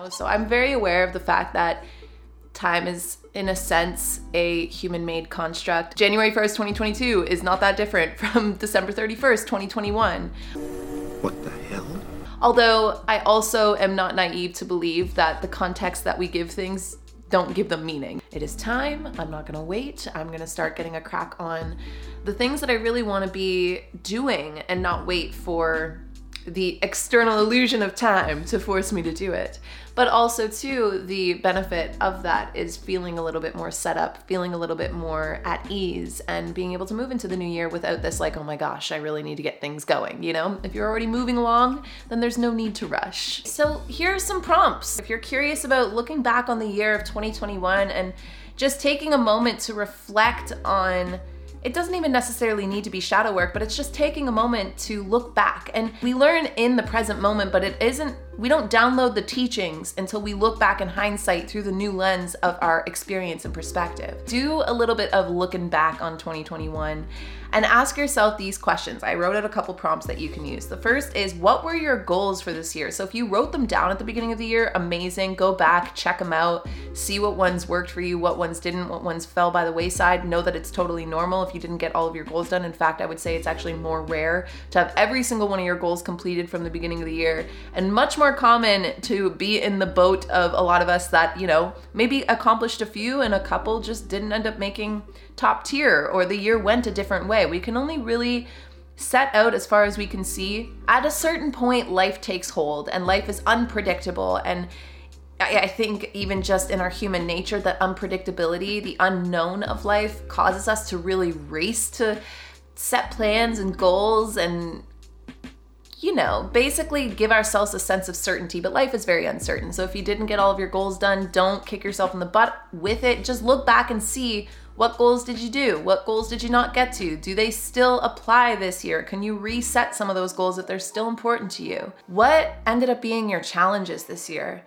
Know, so I'm very aware of the fact that time is, in a sense, a human made construct. January 1st, 2022 is not that different from December 31st, 2021. What the hell? Although I also am not naive to believe that the context that we give things don't give them meaning. It is time. I'm not gonna wait. I'm gonna start getting a crack on the things that I really wanna be doing and not wait for the external illusion of time to force me to do it. But also, too, the benefit of that is feeling a little bit more set up, feeling a little bit more at ease, and being able to move into the new year without this, like, oh my gosh, I really need to get things going. You know, if you're already moving along, then there's no need to rush. So, here are some prompts. If you're curious about looking back on the year of 2021 and just taking a moment to reflect on it doesn't even necessarily need to be shadow work, but it's just taking a moment to look back. And we learn in the present moment, but it isn't, we don't download the teachings until we look back in hindsight through the new lens of our experience and perspective. Do a little bit of looking back on 2021 and ask yourself these questions. I wrote out a couple prompts that you can use. The first is what were your goals for this year? So if you wrote them down at the beginning of the year, amazing. Go back, check them out, see what ones worked for you, what ones didn't, what ones fell by the wayside. Know that it's totally normal if you didn't get all of your goals done. In fact, I would say it's actually more rare to have every single one of your goals completed from the beginning of the year and much more common to be in the boat of a lot of us that, you know, maybe accomplished a few and a couple just didn't end up making top tier or the year went a different way. We can only really set out as far as we can see. At a certain point, life takes hold and life is unpredictable. And I, think even just in our human nature, that unpredictability, the unknown of life, causes us to really race to set plans and goals and you know, basically give ourselves a sense of certainty, but life is very uncertain. So if you didn't get all of your goals done, don't kick yourself in the butt with it. Just look back and see what goals did you do? What goals did you not get to? Do they still apply this year? Can you reset some of those goals if they're still important to you? What ended up being your challenges this year?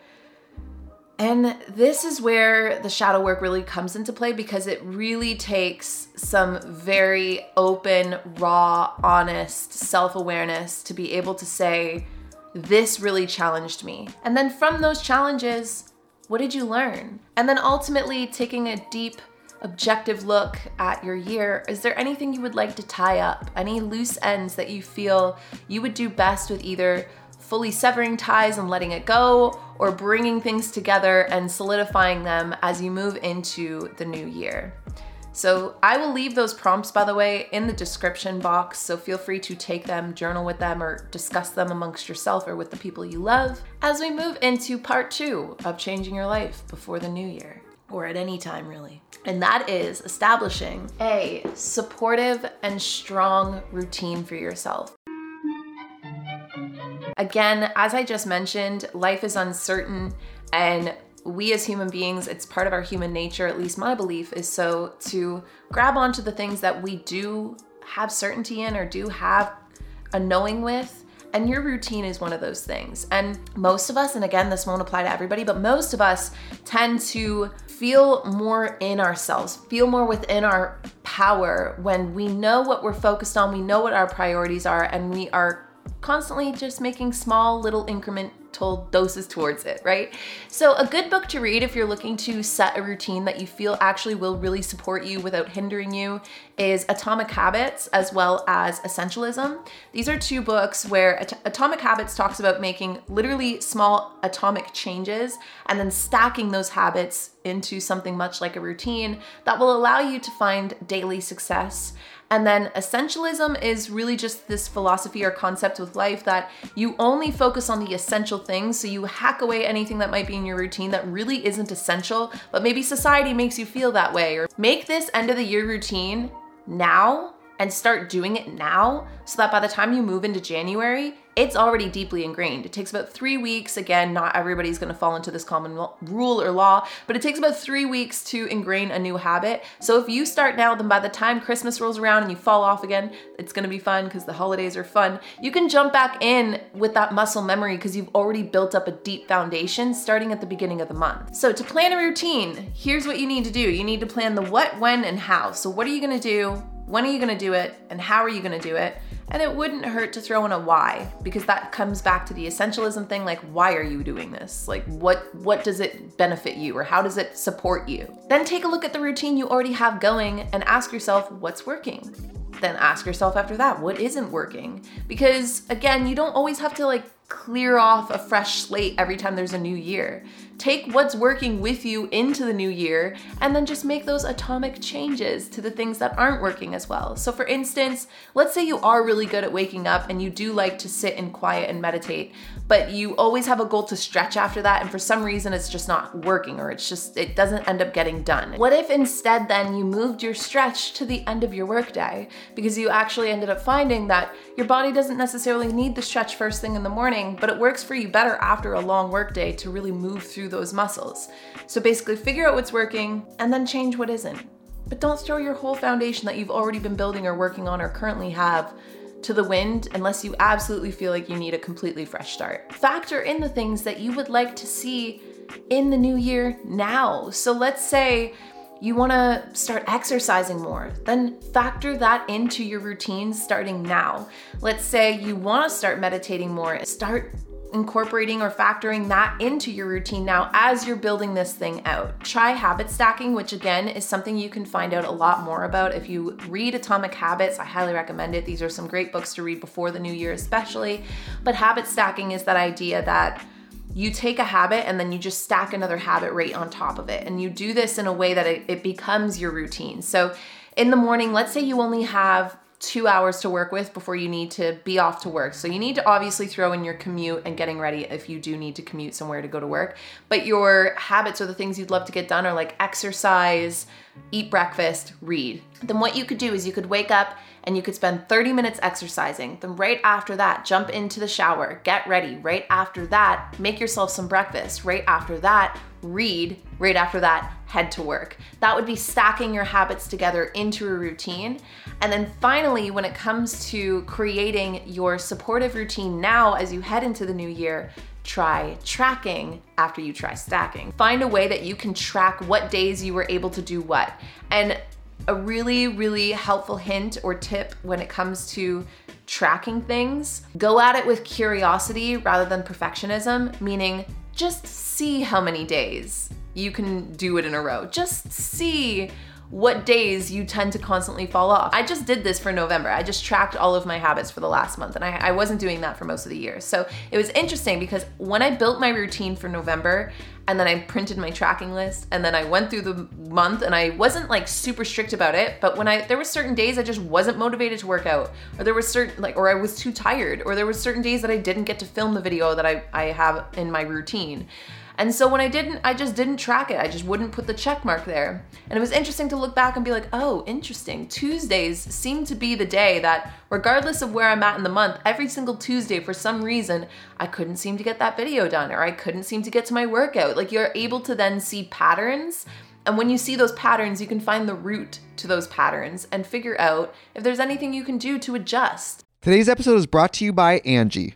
And this is where the shadow work really comes into play because it really takes some very open, raw, honest self awareness to be able to say, This really challenged me. And then from those challenges, what did you learn? And then ultimately taking a deep, objective look at your year, is there anything you would like to tie up? Any loose ends that you feel you would do best with either fully severing ties and letting it go, or bringing things together and solidifying them as you move into the new year? So, I will leave those prompts, by the way, in the description box. So, feel free to take them, journal with them, or discuss them amongst yourself or with the people you love as we move into part two of changing your life before the new year, or at any time, really and that is establishing a supportive and strong routine for yourself. Again, as I just mentioned, life is uncertain and we as human beings, it's part of our human nature, at least my belief is so, to grab onto the things that we do have certainty in or do have a knowing with. And your routine is one of those things. And most of us, and again, this won't apply to everybody, but most of us tend to feel more in ourselves, feel more within our power when we know what we're focused on, we know what our priorities are, and we are constantly just making small little incremental doses towards it, right? So, a good book to read if you're looking to set a routine that you feel actually will really support you without hindering you is Atomic Habits as well as Essentialism. These are two books where At- Atomic Habits talks about making literally small atomic changes and then stacking those habits into something much like a routine that will allow you to find daily success and then essentialism is really just this philosophy or concept with life that you only focus on the essential things. So you hack away anything that might be in your routine that really isn't essential, but maybe society makes you feel that way. Or make this end of the year routine now and start doing it now so that by the time you move into January, it's already deeply ingrained. It takes about three weeks. Again, not everybody's gonna fall into this common rule or law, but it takes about three weeks to ingrain a new habit. So if you start now, then by the time Christmas rolls around and you fall off again, it's gonna be fun because the holidays are fun. You can jump back in with that muscle memory because you've already built up a deep foundation starting at the beginning of the month. So to plan a routine, here's what you need to do. You need to plan the what, when, and how. So what are you gonna do? When are you gonna do it? And how are you gonna do it? And it wouldn't hurt to throw in a why because that comes back to the essentialism thing like why are you doing this? Like what what does it benefit you or how does it support you? Then take a look at the routine you already have going and ask yourself what's working. Then ask yourself after that what isn't working because again, you don't always have to like clear off a fresh slate every time there's a new year. Take what's working with you into the new year and then just make those atomic changes to the things that aren't working as well. So, for instance, let's say you are really good at waking up and you do like to sit in quiet and meditate, but you always have a goal to stretch after that, and for some reason it's just not working or it's just, it doesn't end up getting done. What if instead then you moved your stretch to the end of your workday because you actually ended up finding that your body doesn't necessarily need the stretch first thing in the morning, but it works for you better after a long workday to really move through those muscles. So basically, figure out what's working and then change what isn't. But don't throw your whole foundation that you've already been building or working on or currently have to the wind unless you absolutely feel like you need a completely fresh start. Factor in the things that you would like to see in the new year now. So let's say you want to start exercising more, then factor that into your routine starting now. Let's say you want to start meditating more, start incorporating or factoring that into your routine now as you're building this thing out. Try habit stacking, which again is something you can find out a lot more about if you read Atomic Habits. I highly recommend it. These are some great books to read before the new year, especially. But habit stacking is that idea that you take a habit and then you just stack another habit right on top of it. And you do this in a way that it, it becomes your routine. So in the morning, let's say you only have two hours to work with before you need to be off to work. So you need to obviously throw in your commute and getting ready if you do need to commute somewhere to go to work. But your habits or the things you'd love to get done are like exercise, eat breakfast, read. Then what you could do is you could wake up and you could spend 30 minutes exercising. Then right after that, jump into the shower, get ready. Right after that, make yourself some breakfast. Right after that, read. Right after that, head to work. That would be stacking your habits together into a routine. And then finally, when it comes to creating your supportive routine now as you head into the new year, try tracking after you try stacking. Find a way that you can track what days you were able to do what. And a really, really helpful hint or tip when it comes to tracking things go at it with curiosity rather than perfectionism, meaning just see how many days you can do it in a row. Just see what days you tend to constantly fall off. I just did this for November. I just tracked all of my habits for the last month, and I, I, wasn't doing that for most of the year. So it was interesting because when I built my routine for November, and then I printed my tracking list, and then I went through the month, and I wasn't like super strict about it. But when I there were certain days I just wasn't motivated to work out, or there was certain like, or I was too tired, or there were certain days that I didn't get to film the video that I I have in my routine. And so when I didn't, I just didn't track it. I just wouldn't put the check mark there. And it was interesting to look back and be like, oh, interesting. Tuesdays seem to be the day that, regardless of where I'm at in the month, every single Tuesday, for some reason, I couldn't seem to get that video done or I couldn't seem to get to my workout. Like you're able to then see patterns. And when you see those patterns, you can find the root to those patterns and figure out if there's anything you can do to adjust. Today's episode is brought to you by Angie.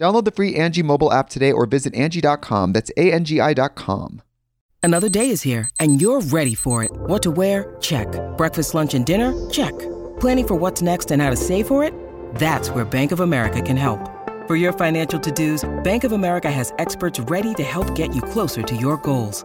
Download the free Angie mobile app today or visit Angie.com. That's A-N-G-I dot. Another day is here, and you're ready for it. What to wear? Check. Breakfast, lunch, and dinner? Check. Planning for what's next and how to save for it? That's where Bank of America can help. For your financial to-dos, Bank of America has experts ready to help get you closer to your goals.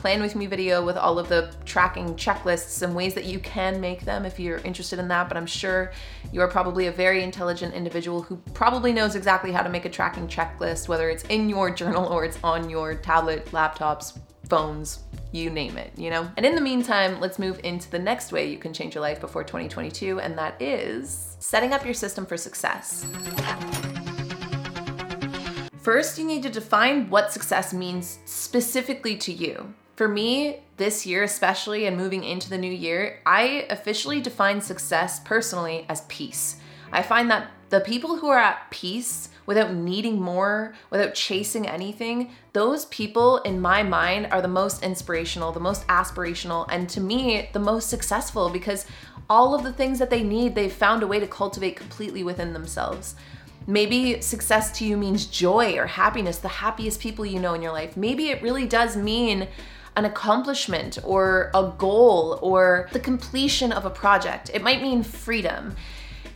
plan with me video with all of the tracking checklists and ways that you can make them if you're interested in that. But I'm sure you are probably a very intelligent individual who probably knows exactly how to make a tracking checklist, whether it's in your journal or it's on your tablet, laptops, phones, you name it, you know? And in the meantime, let's move into the next way you can change your life before 2022, and that is setting up your system for success. First, you need to define what success means specifically to you. For me, this year especially, and moving into the new year, I officially define success personally as peace. I find that the people who are at peace without needing more, without chasing anything, those people in my mind are the most inspirational, the most aspirational, and to me, the most successful because all of the things that they need, they've found a way to cultivate completely within themselves. Maybe success to you means joy or happiness, the happiest people you know in your life. Maybe it really does mean an accomplishment or a goal or the completion of a project. It might mean freedom.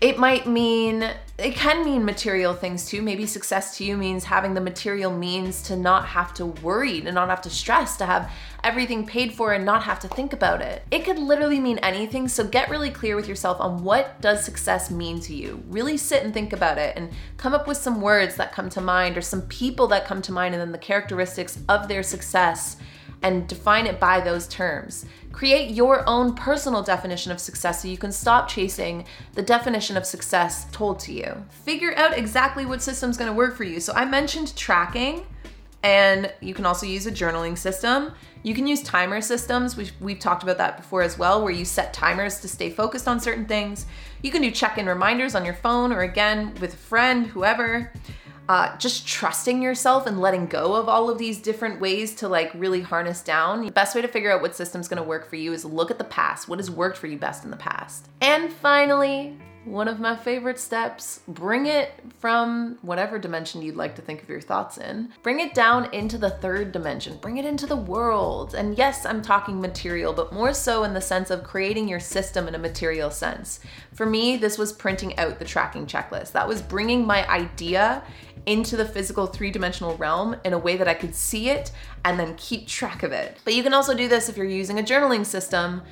It might mean, it can mean material things too. Maybe success to you means having the material means to not have to worry, to not have to stress, to have everything paid for and not have to think about it. It could literally mean anything, so get really clear with yourself on what does success mean to you. Really sit and think about it and come up with some words that come to mind or some people that come to mind and then the characteristics of their success and define it by those terms. Create your own personal definition of success so you can stop chasing the definition of success told to you. Figure out exactly what system's gonna work for you. So I mentioned tracking, and you can also use a journaling system. You can use timer systems. We've, we've talked about that before as well, where you set timers to stay focused on certain things. You can do check in reminders on your phone or again with a friend, whoever uh, just trusting yourself and letting go of all of these different ways to like really harness down. The best way to figure out what system's gonna work for you is look at the past. What has worked for you best in the past? And finally, one of my favorite steps. Bring it from whatever dimension you'd like to think of your thoughts in. Bring it down into the third dimension. Bring it into the world. And yes, I'm talking material, but more so in the sense of creating your system in a material sense. For me, this was printing out the tracking checklist. That was bringing my idea into the physical three dimensional realm in a way that I could see it and then keep track of it. But you can also do this if you're using a journaling system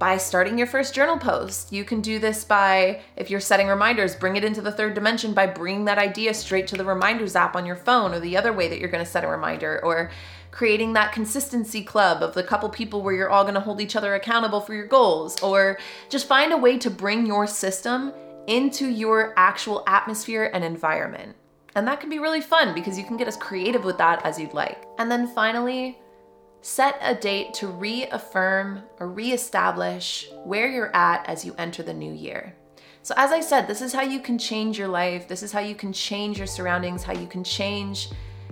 by starting your first journal post. You can do this by, if you're setting reminders, bring it into the third dimension by bringing that idea straight to the reminders app on your phone or the other way that you're gonna set a reminder or creating that consistency club of the couple people where you're all gonna hold each other accountable for your goals or just find a way to bring your system into your actual atmosphere and environment. And that can be really fun because you can get as creative with that as you'd like. And then finally, Set a date to reaffirm or reestablish where you're at as you enter the new year. So, as I said, this is how you can change your life. This is how you can change your surroundings, how you can change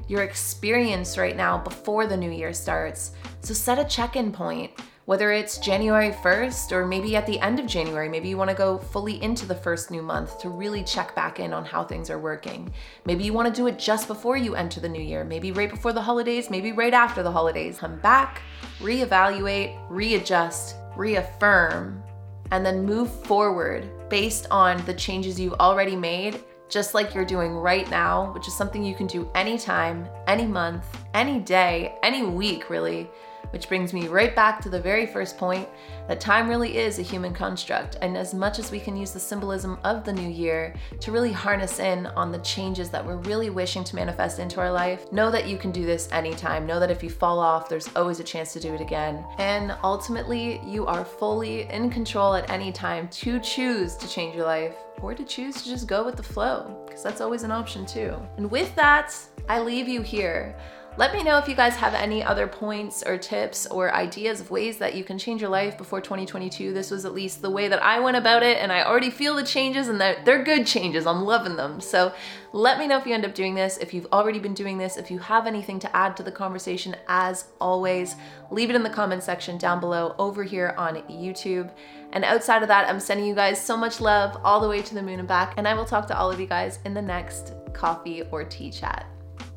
your experience right now before the new year starts. So, set a check in point whether it's January 1st or maybe at the end of January, maybe you want to go fully into the first new month to really check back in on how things are working. Maybe you want to do it just before you enter the new year, maybe right before the holidays, maybe right after the holidays. Come back, reevaluate, readjust, reaffirm, and then move forward based on the changes you've already made just like you're doing right now, which is something you can do anytime, any month, any day, any week, really. Which brings me right back to the very first point that time really is a human construct. And as much as we can use the symbolism of the new year to really harness in on the changes that we're really wishing to manifest into our life, know that you can do this anytime. Know that if you fall off, there's always a chance to do it again. And ultimately, you are fully in control at any time to choose to change your life or to choose to just go with the flow, because that's always an option too. And with that, I leave you here. Let me know if you guys have any other points or tips or ideas of ways that you can change your life before 2022. This was at least the way that I went about it, and I already feel the changes, and they're, they're good changes. I'm loving them. So let me know if you end up doing this, if you've already been doing this, if you have anything to add to the conversation. As always, leave it in the comment section down below over here on YouTube. And outside of that, I'm sending you guys so much love all the way to the moon and back, and I will talk to all of you guys in the next coffee or tea chat.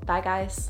Bye, guys.